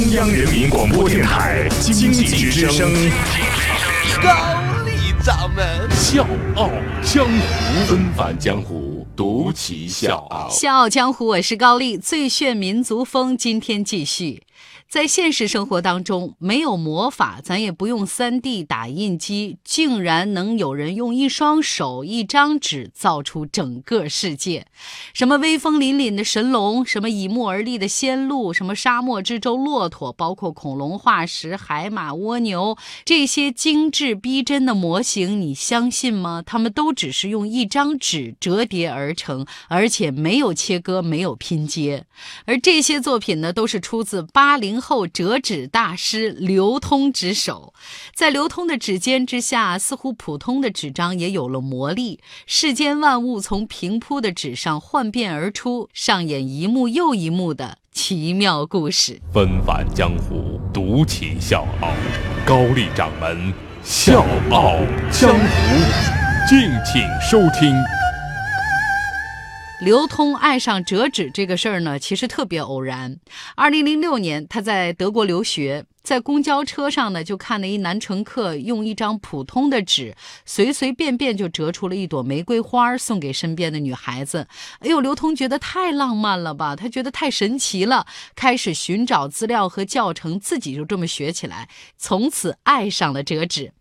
中央人民广播电台经济之声，高丽掌门笑傲江湖，纷返江湖，独骑笑傲。笑傲江湖，我是高丽，最炫民族风，今天继续。在现实生活当中，没有魔法，咱也不用 3D 打印机，竟然能有人用一双手、一张纸造出整个世界。什么威风凛凛的神龙，什么以木而立的仙鹿，什么沙漠之舟骆驼，包括恐龙化石、海马、蜗牛，这些精致逼真的模型，你相信吗？他们都只是用一张纸折叠而成，而且没有切割，没有拼接。而这些作品呢，都是出自八零。后折纸大师刘通之手，在刘通的指尖之下，似乎普通的纸张也有了魔力。世间万物从平铺的纸上幻变而出，上演一幕又一幕的奇妙故事。纷繁江湖，独起笑傲。高丽掌门笑傲江湖，敬请收听。刘通爱上折纸这个事儿呢，其实特别偶然。二零零六年，他在德国留学，在公交车上呢，就看到一男乘客用一张普通的纸，随随便便就折出了一朵玫瑰花送给身边的女孩子。哎呦，刘通觉得太浪漫了吧，他觉得太神奇了，开始寻找资料和教程，自己就这么学起来，从此爱上了折纸。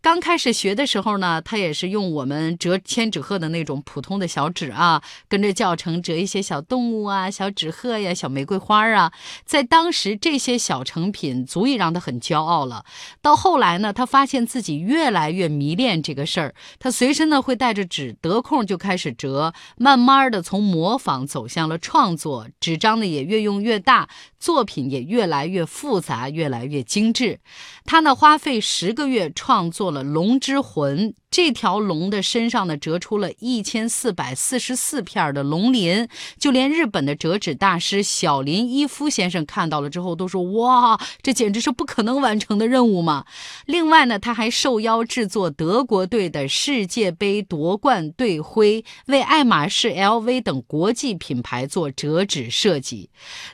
刚开始学的时候呢，他也是用我们折千纸鹤的那种普通的小纸啊，跟着教程折一些小动物啊、小纸鹤呀、小玫瑰花啊。在当时，这些小成品足以让他很骄傲了。到后来呢，他发现自己越来越迷恋这个事儿，他随身呢会带着纸，得空就开始折，慢慢的从模仿走向了创作，纸张呢也越用越大，作品也越来越复杂，越来越精致。他呢花费十个月创创作了。龙之魂。这条龙的身上呢，折出了一千四百四十四片的龙鳞，就连日本的折纸大师小林一夫先生看到了之后都说：“哇，这简直是不可能完成的任务嘛！”另外呢，他还受邀制作德国队的世界杯夺冠队徽，为爱马仕、LV 等国际品牌做折纸设计。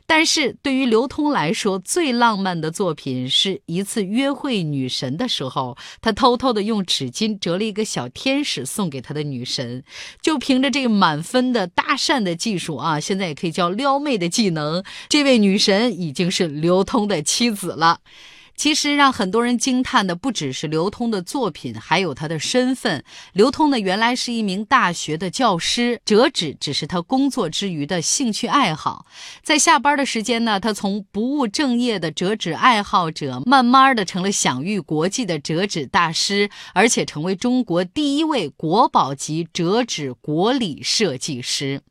但是对于刘通来说，最浪漫的作品是一次约会女神的时候，他偷偷的用纸巾折了一一。个小天使送给他的女神，就凭着这个满分的搭讪的技术啊，现在也可以叫撩妹的技能，这位女神已经是刘通的妻子了。其实让很多人惊叹的不只是刘通的作品，还有他的身份。刘通呢，原来是一名大学的教师，折纸只是他工作之余的兴趣爱好。在下班的时间呢，他从不务正业的折纸爱好者，慢慢的成了享誉国际的折纸大师，而且成为中国第一位国宝级折纸国礼设计师。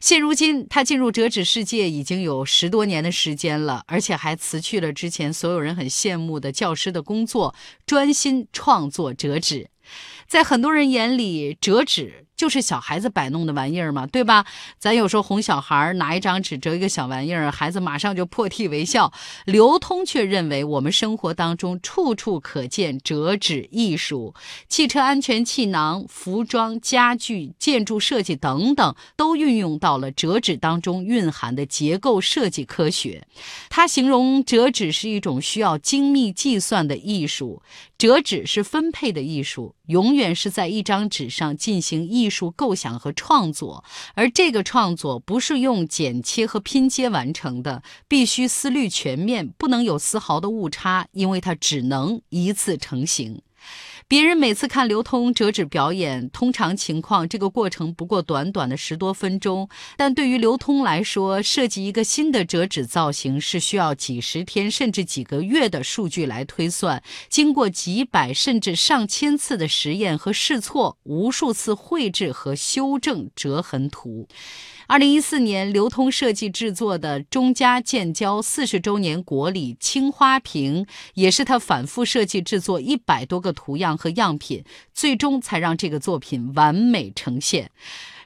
现如今，他进入折纸世界已经有十多年的时间了，而且还辞去了之前所有人很羡慕的教师的工作，专心创作折纸。在很多人眼里，折纸。就是小孩子摆弄的玩意儿嘛，对吧？咱有时候哄小孩儿拿一张纸折一个小玩意儿，孩子马上就破涕为笑。刘通却认为，我们生活当中处处可见折纸艺术，汽车安全气囊、服装、家具、建筑设计等等，都运用到了折纸当中蕴含的结构设计科学。他形容折纸是一种需要精密计算的艺术，折纸是分配的艺术，永远是在一张纸上进行艺。术构想和创作，而这个创作不是用剪切和拼接完成的，必须思虑全面，不能有丝毫的误差，因为它只能一次成型。别人每次看刘通折纸表演，通常情况这个过程不过短短的十多分钟，但对于刘通来说，设计一个新的折纸造型是需要几十天甚至几个月的数据来推算，经过几百甚至上千次的实验和试错，无数次绘制和修正折痕图。二零一四年，刘通设计制作的中加建交四十周年国礼青花瓶，也是他反复设计制作一百多个图样和样品，最终才让这个作品完美呈现。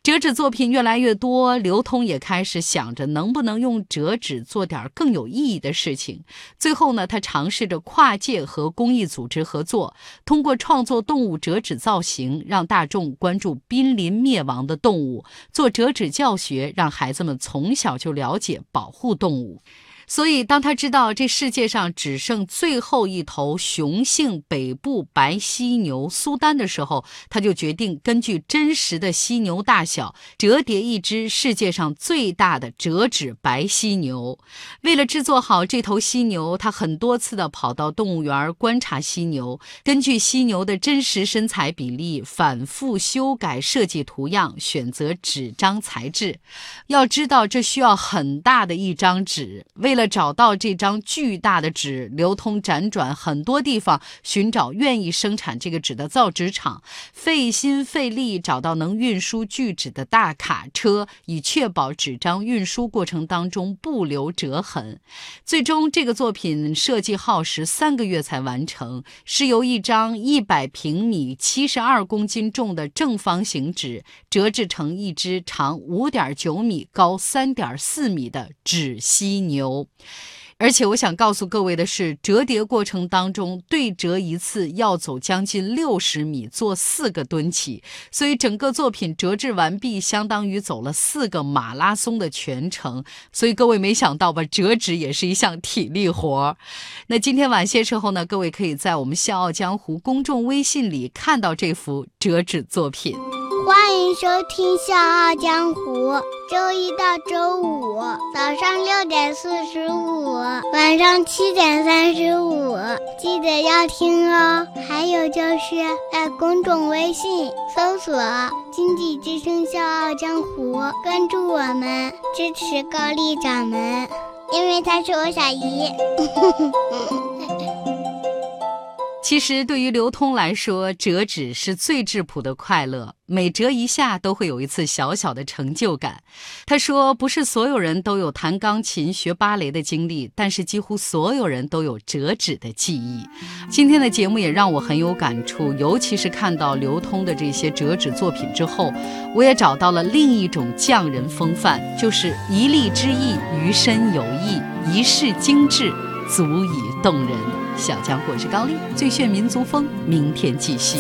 折纸作品越来越多，刘通也开始想着能不能用折纸做点更有意义的事情。最后呢，他尝试着跨界和公益组织合作，通过创作动物折纸造型，让大众关注濒临灭亡的动物；做折纸教学，让孩子们从小就了解保护动物。所以，当他知道这世界上只剩最后一头雄性北部白犀牛苏丹的时候，他就决定根据真实的犀牛大小折叠一只世界上最大的折纸白犀牛。为了制作好这头犀牛，他很多次的跑到动物园观察犀牛，根据犀牛的真实身材比例反复修改设计图样，选择纸张材质。要知道，这需要很大的一张纸。为为了找到这张巨大的纸，流通辗转很多地方，寻找愿意生产这个纸的造纸厂，费心费力找到能运输巨纸的大卡车，以确保纸张运输过程当中不留折痕。最终，这个作品设计耗时三个月才完成，是由一张一百平米、七十二公斤重的正方形纸折制成一只长五点九米、高三点四米的纸犀牛。而且我想告诉各位的是，折叠过程当中对折一次要走将近六十米，做四个蹲起，所以整个作品折制完毕，相当于走了四个马拉松的全程。所以各位没想到吧，折纸也是一项体力活。那今天晚些时候呢，各位可以在我们《笑傲江湖》公众微信里看到这幅折纸作品。欢迎收听《笑傲江湖》，周一到周五早上六点四十五，晚上七点三十五，记得要听哦。还有就是在公众微信搜索“经济之声笑傲江湖”，关注我们，支持高丽掌门，因为他是我小姨。其实，对于刘通来说，折纸是最质朴的快乐。每折一下，都会有一次小小的成就感。他说：“不是所有人都有弹钢琴、学芭蕾的经历，但是几乎所有人都有折纸的记忆。”今天的节目也让我很有感触，尤其是看到刘通的这些折纸作品之后，我也找到了另一种匠人风范，就是一粒之意，余身有意，一世精致，足以动人。小家伙是高丽，最炫民族风，明天继续。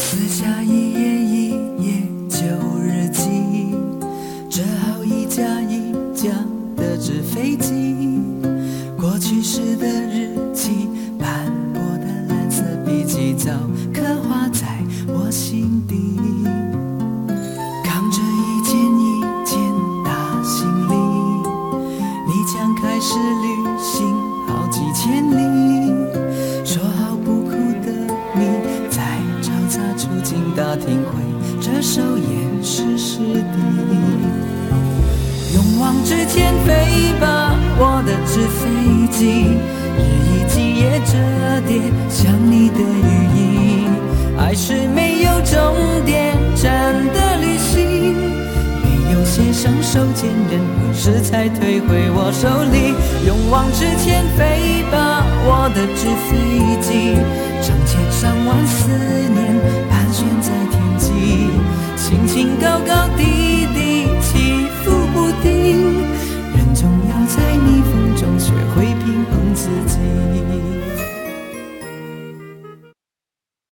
记，日以继夜折叠想你的羽翼，爱是没有终点站的旅行，没有先生手件人，何时才退回我手里？勇往直前飞吧，我的纸飞机，成千上万次。